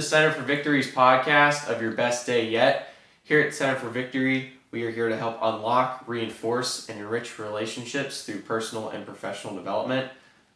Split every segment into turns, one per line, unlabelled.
to Center for Victory's podcast of your best day yet. Here at Center for Victory, we are here to help unlock, reinforce, and enrich relationships through personal and professional development.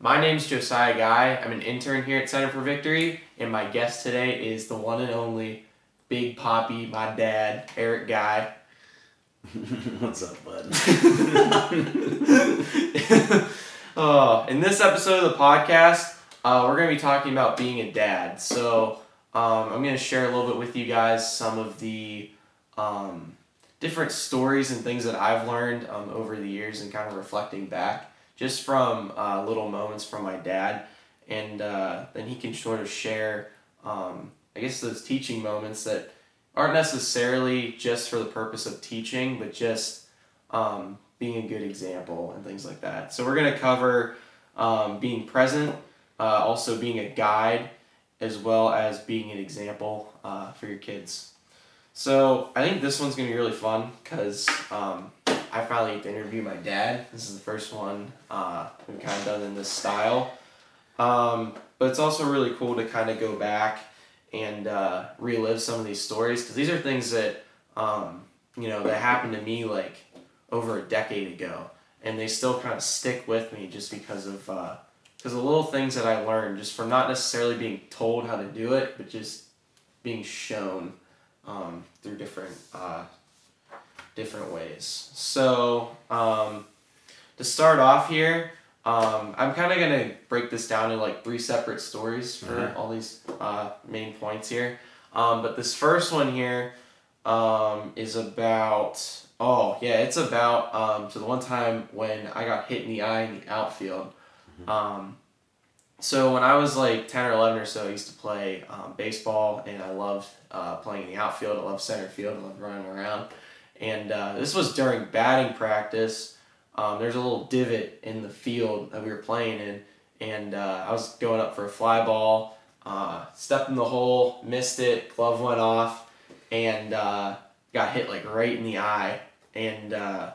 My name is Josiah Guy. I'm an intern here at Center for Victory, and my guest today is the one and only Big Poppy, my dad, Eric Guy.
What's up, bud?
oh, in this episode of the podcast, uh, we're going to be talking about being a dad. So, um, I'm going to share a little bit with you guys some of the um, different stories and things that I've learned um, over the years and kind of reflecting back just from uh, little moments from my dad. And uh, then he can sort of share, um, I guess, those teaching moments that aren't necessarily just for the purpose of teaching, but just um, being a good example and things like that. So we're going to cover um, being present, uh, also being a guide, as well as being an example uh, for your kids. So I think this one's to be really fun because um, I finally get to interview my dad. This is the first one uh, we've kind of done in this style. Um, but it's also really cool to kind of go back and uh, relive some of these stories because these are things that um, you know that happened to me like over a decade ago, and they still kind of stick with me just because of because the little things that I learned just from not necessarily being told how to do it, but just being shown um, through different uh, different ways. So um, to start off here. Um, I'm kind of gonna break this down into like three separate stories for
Mhm.
all these uh, main points here. Um, but this first one here um, is about oh yeah, it's about um, so the one time when I got hit in the eye in the outfield. Um, so when I was like ten or eleven or so, I used to play um, baseball, and I loved uh, playing in the outfield. I loved center field. I loved running around. And uh, this was during batting practice um, there's a little divot in the field that we were playing in, and uh, I was going up for a fly ball, uh, stepped in the hole, missed it, glove went off, and uh, got hit like right in the eye. And uh,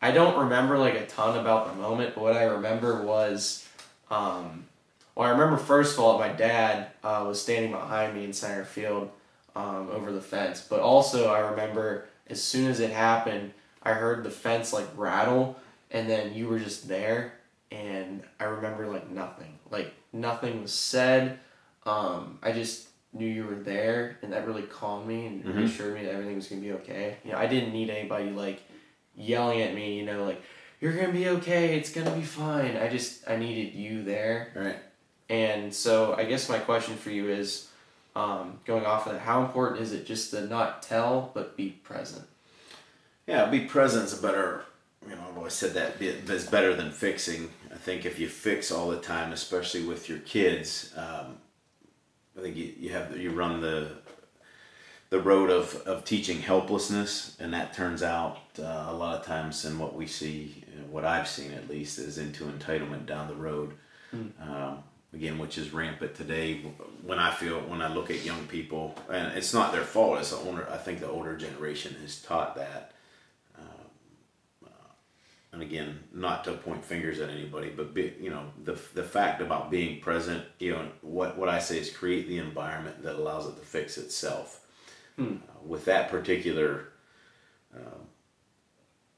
I don't remember like a ton about the moment, but what I remember was, um, well, I remember first of all my dad uh, was standing behind me in center field um, over the fence, but also I remember as soon as it happened, I heard the fence like rattle and then you were just there and i remember like nothing. Like nothing was said. Um, i just knew you were there and that really calmed me and
Mhm.
reassured me that everything was going to be okay. You know i didn't need anybody like yelling at me you know like you're going to be okay it's going to be fine i just i needed you there
Right.
and so i guess my question for you is um, going off of that how important is it just to not tell but be present
Yeah, be present's a better. You know, I've always said that is better than fixing. I think if you fix all the time, especially with your kids, um, I think you, you have you run the the road of, of teaching helplessness, and that turns out uh, a lot of times, in what we see, uh, what I've seen at least, is into entitlement down the road. Um, again, which is rampant today. When I feel when I look at young people, and it's not their fault. It's the older. I think the older generation has taught that. Um, uh, and again, not to point fingers at anybody, but be, you know the the fact about being present. You know what what I say is create the environment that allows it to fix itself.
Hmm.
Uh, with that particular um,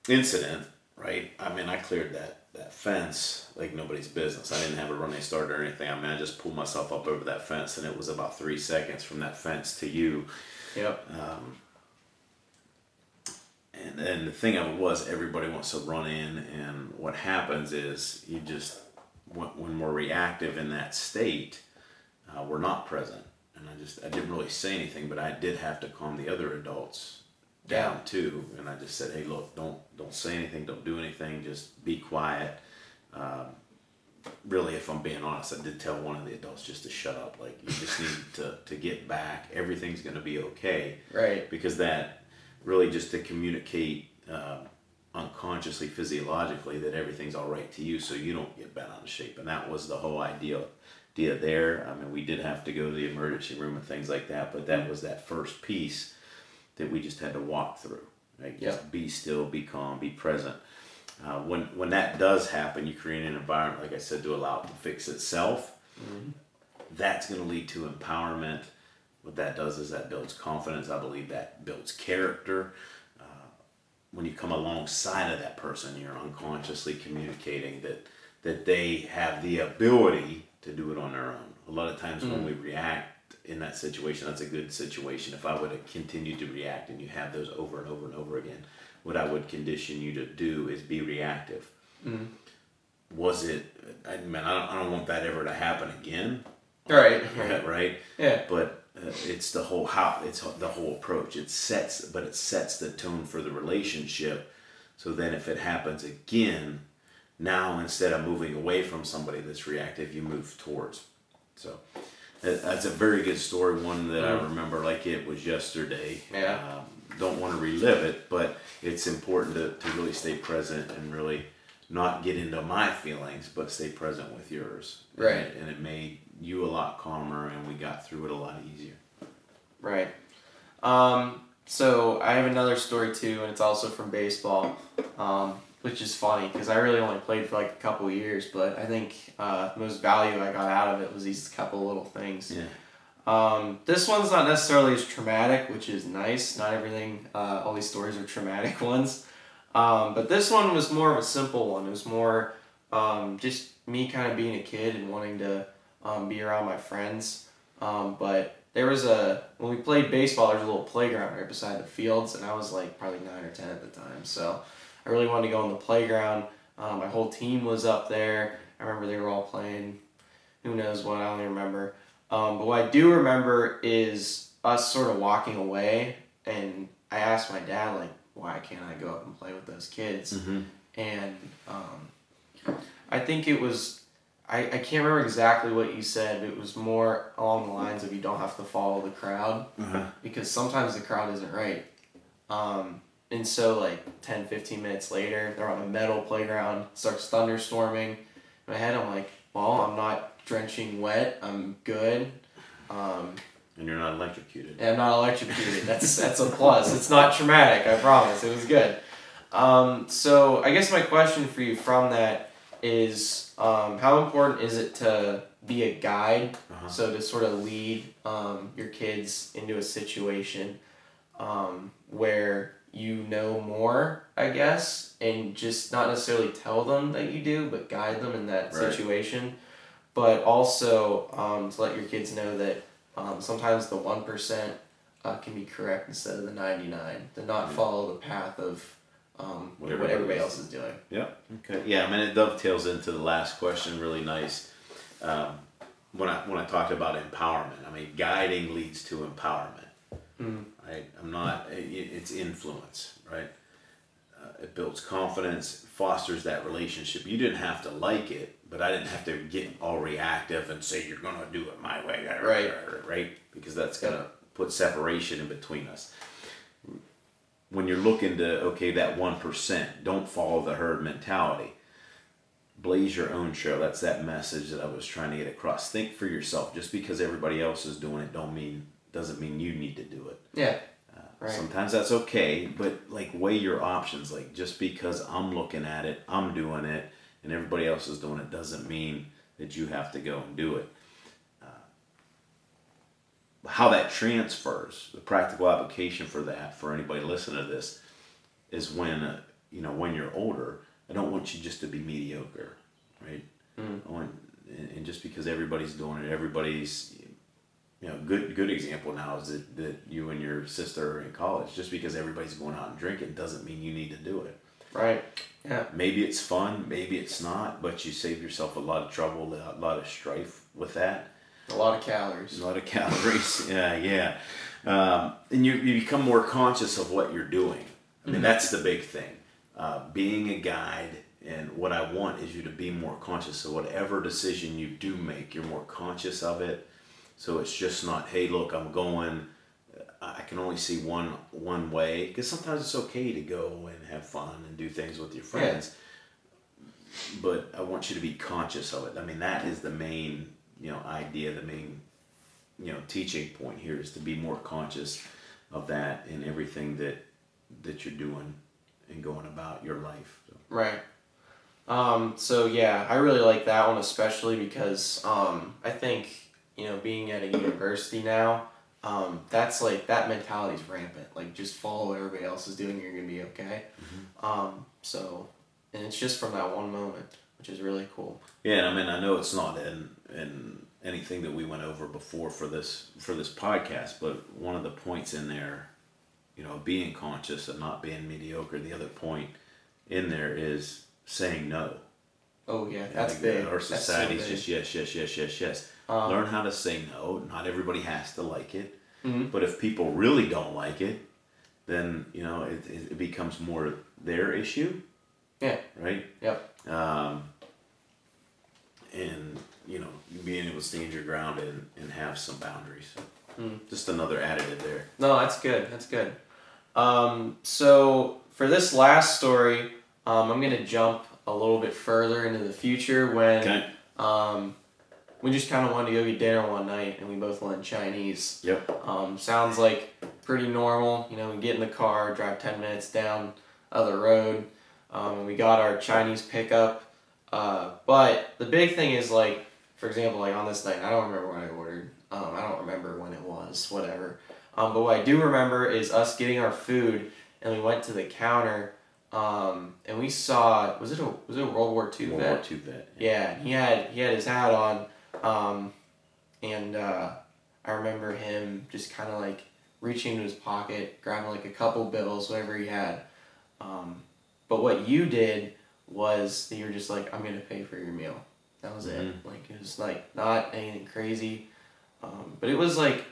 incident, right? I mean, I cleared that that fence like nobody's business. I didn't have a running start or anything. I mean, I just pulled myself up over that fence, and it was about three seconds from that fence to you.
yep
Um, and then the thing of it was, everybody wants to run in, and what happens is you just when, when we're reactive in that state, uh, we're not present. And I just I didn't really say anything, but I did have to calm the other adults down too. And I just said, hey, look, don't don't say anything, don't do anything, just be quiet. Um, really, if I'm being honest, I did tell one of the adults just to shut up. Like you just need to to get back. Everything's gonna be okay
right
because that really just to communicate um, unconsciously physiologically that everything's all right to you so you don't get bent out of shape and that was the whole idea idea there i mean we did have to go to the emergency room and things like that but that was that first piece that we just had to walk through right just
Yeah.
be still be calm be present uh, when when that does happen you create an environment like i said to allow it to fix itself that's going to lead to empowerment what that does is that builds confidence. I believe that builds character. Uh, when you come alongside of that person, you're unconsciously communicating that that they have the ability to do it on their own. A lot of times when we react in that situation, that's a good situation. If I would have continued to react and you have those over and over and over again, what I would condition you to do is be reactive. Was it? I mean, I don't, I don't want that ever to happen again.
Right.
Right. right?
Yeah.
But uh, it's the whole how it's the whole approach. It sets, but it sets the tone for the relationship. So then, if it happens again, now instead of moving away from somebody that's reactive, you move towards. So that's a very good story. One that I remember like it was yesterday.
Yeah.
Um, don't want to relive it, but it's important to, to really stay present and really not get into my feelings, but stay present with yours. And
Right.
it- and it made you a lot calmer, and we got through it a lot easier.
Right. Um, so I have another story too, and it's also from baseball, um, which is funny because I really only played for like a couple of years, but I think uh, most value I got out of it was these couple little things.
Yeah.
Um, this one's not necessarily as traumatic, which is nice. Not everything, uh, all these stories are traumatic ones. Um, but this one was more of a simple one. It was more um, just me kind of being a kid and wanting to um, be around my friends. Um, but there was a, when we played baseball, there was a little playground right beside the fields, and I was like probably 9 or 10 at the time. So I really wanted to go on the playground. Um, my whole team was up there. I remember they were all playing, who knows what, I don't even remember. Um, but what I do remember is us sort of walking away, and I asked my dad, like, why can't I go up and play with those kids?
Mm-hmm.
And um, I think it was, I, I can't remember exactly what you said, but it was more along the lines of you don't have to follow the crowd
Uh-huh.
because sometimes the crowd isn't right. Um, and so, like 10, 15 minutes later, they're on a metal playground, starts thunderstorming. In my head, I'm like, well, I'm not drenching wet, I'm good. Um,
And you're not electrocuted.
and I'm not electrocuted. That's that's a plus. It's not traumatic. I promise. It was good. Um, so I guess my question for you from that is, um, how important is it to be a guide?
Uh-huh.
So to sort of lead um, your kids into a situation um, where you know more, I guess, and just not necessarily tell them that you do, but guide them in that
Right.
situation. But also um, to let your kids know that um, sometimes the one percent uh, can be correct instead of the ninety nine. To not
Yeah.
follow the path of um,
What
what,
everybody
everybody
else
else is doing.
Yeah. Okay. Yeah. I mean, it dovetails into the last question. Really nice. Um, when I when I talked about empowerment, I mean, guiding leads to empowerment.
Mm.
Right. I'm not. It, it's influence. Right. Uh, it builds confidence, fosters that relationship. You didn't have to like it, but I didn't have to get all reactive and say you're gonna do it my way.
Right.
Right. Because that's gonna put separation in between us when you're looking to okay that one percent don't follow the herd mentality blaze your own trail that's that message that i was trying to get across think for yourself just because everybody else is doing it don't mean doesn't mean you need to do it
Yeah.
uh,
Right.
sometimes that's okay but like weigh your options like just because i'm looking at it i'm doing it and everybody else is doing it doesn't mean that you have to go and do it how that transfers, the practical application for that for anybody listening to this, is when uh, you know when you're older. I don't want you just to be mediocre, right?
Mm.
I want, and just because everybody's doing it, everybody's, you know, good good example now is that, that you and your sister are in college. Just because everybody's going out and drinking doesn't mean you need to do it.
Right. Yeah.
Maybe it's fun, maybe it's not, but you save yourself a lot of trouble, a lot of strife with that.
A lot of calories.
A lot of calories. yeah, yeah. Um, and you, you become more conscious of what you're doing. I mean, that's the big thing. Uh, being a guide, and what I want is you to be more conscious of whatever decision you do make, you're more conscious of it. So it's just not, hey, look, I'm going. I can only see one one way because sometimes it's okay to go and have fun and do things with your friends. But I want you to be conscious of it. I mean, that is the main you know idea the main you know teaching point here is to be more conscious of that in everything that that you're doing and going about your life so.
Right. Um, so yeah, I really like that one especially because um, I think you know being at a university now, um, that's like that mentality is rampant. Like just follow what everybody else is doing, you're gonna be okay.
Mm-hmm.
Um, so, and it's just from that one moment, which is really cool.
Yeah, and I mean, I know it's not in in anything that we went over before for this for this podcast, but one of the points in there, you know, being conscious and not being mediocre. The other point in there is saying no.
Oh yeah, that's
Like,
big.
Our
That's so
society's
big.
just yes, yes, yes, yes, yes.
Um,
Learn how to say no. Not everybody has to like it,
Mhm.
but if people really don't like it, then you know it, it, it becomes more their issue,
Yeah.
right?
Yep.
Um, and you know being able to stand your ground and, and have some boundaries.
Mm.
Just another additive there.
No, that's good. That's good. Um, so for this last story, um, I'm gonna jump a little bit further into the future when
Okay.
um, we just kind of wanted to go get dinner one night and we both went Chinese.
Yep.
Um, sounds like pretty normal. You know, we get in the car, drive 10 minutes down other road, um, and we got our Chinese pickup. Uh, but the big thing is, like, for example, like on this night, I don't remember what I ordered. Um, I don't remember when it was, whatever. Um, but what I do remember is us getting our food, and we went to the counter, um, and we saw was it a was it a World War II
World
vet?
War II vet.
Yeah, he had he had his hat on, um, and uh, I remember him just kind of like reaching into his pocket, grabbing like a couple bills, whatever he had. Um, but what you did was you were just like, I'm gonna pay for your meal. That was it. Like it was like not anything crazy, um, but it was like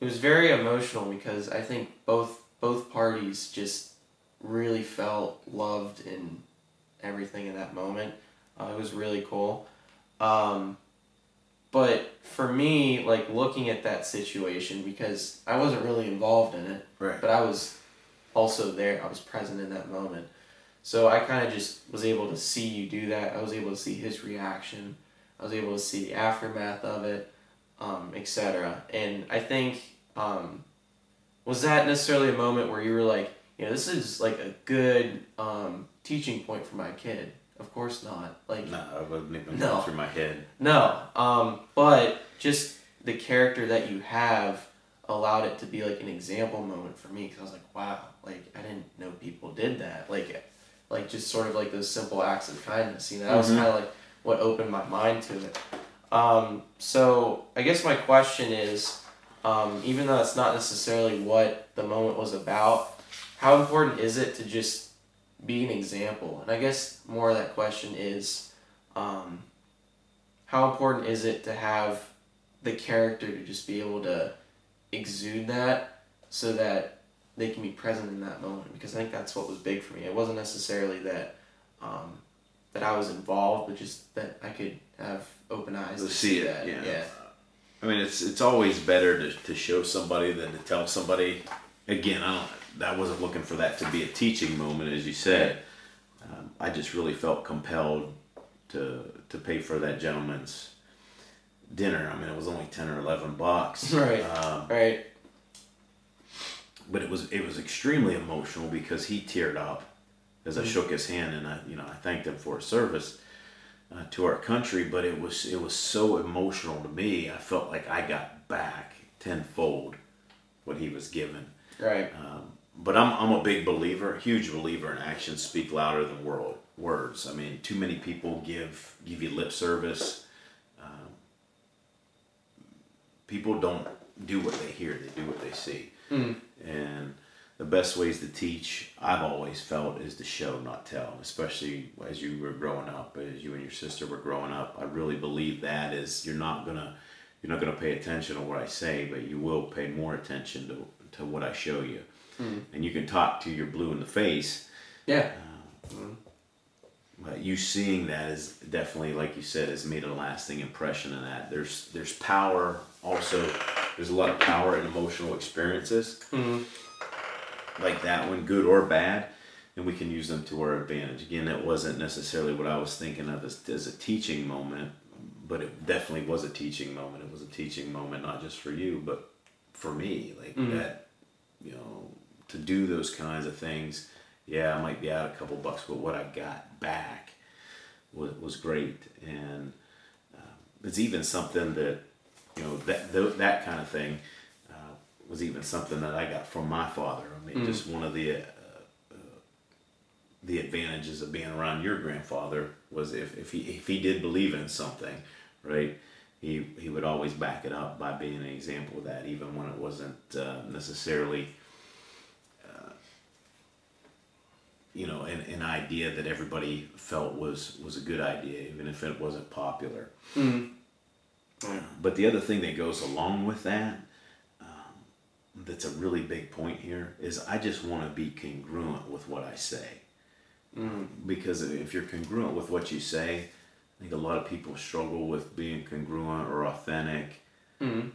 it was very emotional because I think both both parties just really felt loved in everything in that moment. Uh, it was really cool. Um, but for me, like looking at that situation, because I wasn't really involved in it,
Right.
but I was also there. I was present in that moment. So I kind of just was able to see you do that. I was able to see his reaction. I was able to see the aftermath of it, um, etc. And I think, um, was that necessarily a moment where you were like, you know, this is like a good um, teaching point for my kid? Of course not. Like,
No, I wasn't even
No.
going through my head.
no, um, but just the character that you have allowed it to be like an example moment for me because I was like, wow, like I didn't know people did that. Like, like just sort of like those simple acts of kindness. You know, that was
Mhm.
kind of like what opened my mind to it. Um, so I guess my question is, um, even though it's not necessarily what the moment was about, how important is it to just be an example? And I guess more of that question is, um, how important is it to have the character to just be able to exude that so that they can be present in that moment because I think that's what was big for me. It wasn't necessarily that um, that I was involved, but just that I could have open eyes
To see it,
that.
yeah.
yeah.
I mean, it's it's always better to, to show somebody than to tell somebody. Again, I don't. I wasn't looking for that to be a teaching moment, as you said. Um, I just really felt compelled to to pay for that gentleman's dinner. I mean, it was only ten or eleven bucks.
Right.
Um,
Right.
but it was it was extremely emotional because he teared up as I
Mhm.
shook his hand and I you know I thanked him for his service uh, to our country. But it was it was so emotional to me. I felt like I got back tenfold what he was given.
Right.
Um, but I'm I'm a big believer, huge believer in actions speak louder than world words. I mean, too many people give give you lip service. Um, people don't do what they hear; they do what they see.
Mm.
And the best ways to teach, I've always felt, is to show, not tell. Especially as you were growing up, as you and your sister were growing up. I really believe that is you're not gonna you're not gonna pay attention to what I say, but you will pay more attention to to what I show you.
Mm.
And you can talk to your blue in the face,
Yeah.
but you seeing that is definitely, like you said, has made a lasting impression in that. There's there's power also. There's a lot of power in emotional experiences
Mm.
like that one, good or bad, and we can use them to our advantage. Again, that wasn't necessarily what I was thinking of as, as a teaching moment, but it definitely was a teaching moment. It was a teaching moment, not just for you, but for me. Like
Mhm.
that, you know, to do those kinds of things. Yeah, I might be out a couple bucks, but what I got back was, was great. And uh, it's even something that, you know, that tho- that kind of thing. was even something that I got from my father. I mean,
Mm.
just one of the uh, uh, the advantages of being around your grandfather was if, if he if he did believe in something, right? He he would always back it up by being an example of that, even when it wasn't uh, necessarily. uh, You know, an, an idea that everybody felt was was a good idea, even if it wasn't popular.
Mm. Yeah.
But the other thing that goes along with that, um, that's a really big point here, is I just want to be congruent with what I say.
Mm.
Because if you're congruent with what you say, I think a lot of people struggle with being congruent or authentic,
Mm.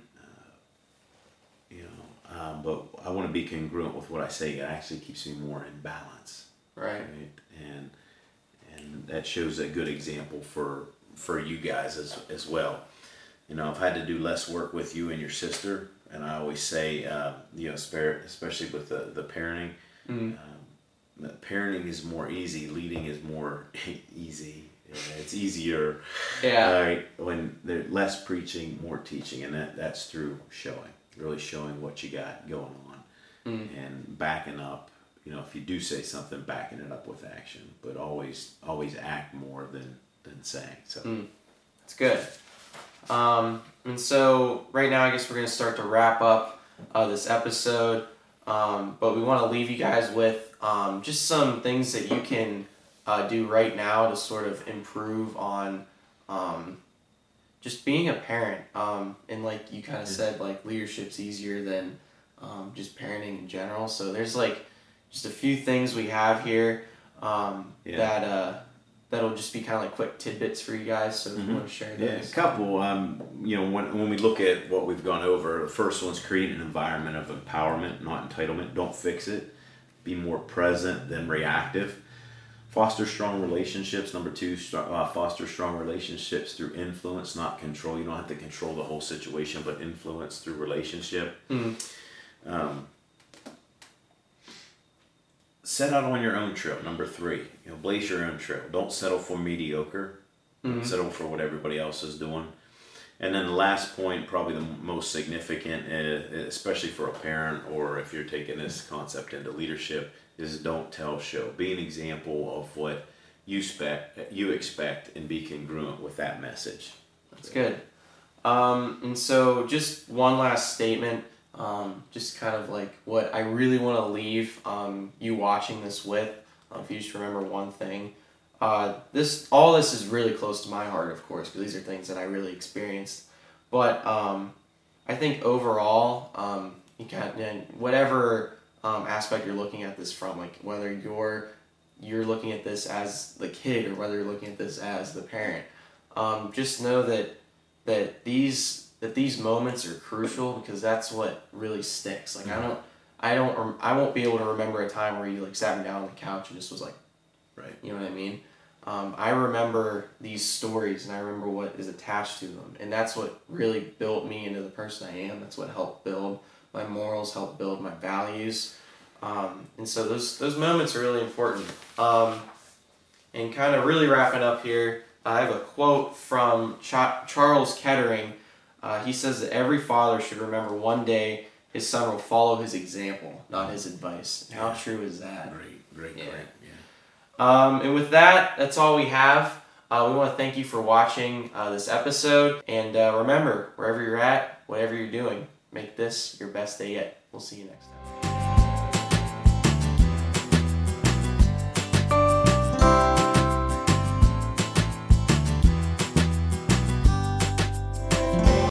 you know. Um, but I want to be congruent with what I say. It actually keeps me more in balance,
Right.
right? And and that shows a good example for for you guys as as well. You know, I've had to do less work with you and your sister, and I always say, uh, you know, spare, especially with the the parenting.
Mm.
Um, parenting is more easy. Leading is more easy. It's easier.
Yeah.
Right. When there's less preaching, more teaching, and that that's through showing, really showing what you got going on,
Mm.
and backing up. You know, if you do say something, backing it up with action, but always always act more than than saying. So.
Mm. It's good. Um, and so right now, I guess we're gonna start to wrap up uh, this episode. Um, but we want to leave you guys with um, just some things that you can uh, do right now to sort of improve on um, just being a parent. Um, and like you kind of said, like leadership's easier than um, just parenting in general. So there's like just a few things we have here um,
Yeah.
that uh, that'll just be kind of like quick tidbits for you guys. So if
Mhm.
you want to share those,
Yeah, a couple. Um, you know, when, when we look at what we've gone over, the first one's create an environment of empowerment, not entitlement. Don't fix it. Be more present than reactive. Foster strong relationships. Number two, uh, foster strong relationships through influence, not control. You don't have to control the whole situation, but influence through relationship.
Mhm.
Um, set out on your own trail. Number three, you know, blaze your own trail. Don't settle for mediocre.
Mhm.
settle for what everybody else is doing. And then the last point, probably the most significant, uh, especially for a parent or if you're taking this concept into leadership, is don't tell, show. Be an example of what you expect, you expect, and be congruent with that message.
That's good. Um, and so, just one last statement, um, just kind of like what I really want to leave um, you watching this with. Uh, if you just remember one thing, uh, this all this is really close to my heart, of course, because these are things that I really experienced. But um, I think overall, um, you whatever um, aspect you're looking at this from, like whether you're you're looking at this as the kid or whether you're looking at this as the parent, um, just know that that these that these moments are crucial because that's what really sticks. Like I don't I don't rem- I won't be able to remember a time where you like sat me down on the couch and just was like,
Right.
you know what I mean? Um, I remember these stories and I remember what is attached to them, and that's what really built me into the person I am. That's what helped build my morals, helped build my values, um, and so those those moments are really important. Um, and kind of really wrapping up here, I have a quote from Cha- Charles Kettering. Uh, he says that every father should remember one day his son will follow his example, not his advice. How true is that?
Great, great,
Yeah.
great. Yeah.
Um, and with that, that's all we have. Uh, we want to thank you for watching uh, this episode. And uh, remember, wherever you're at, whatever you're doing, make this your best day yet. We'll see you next time.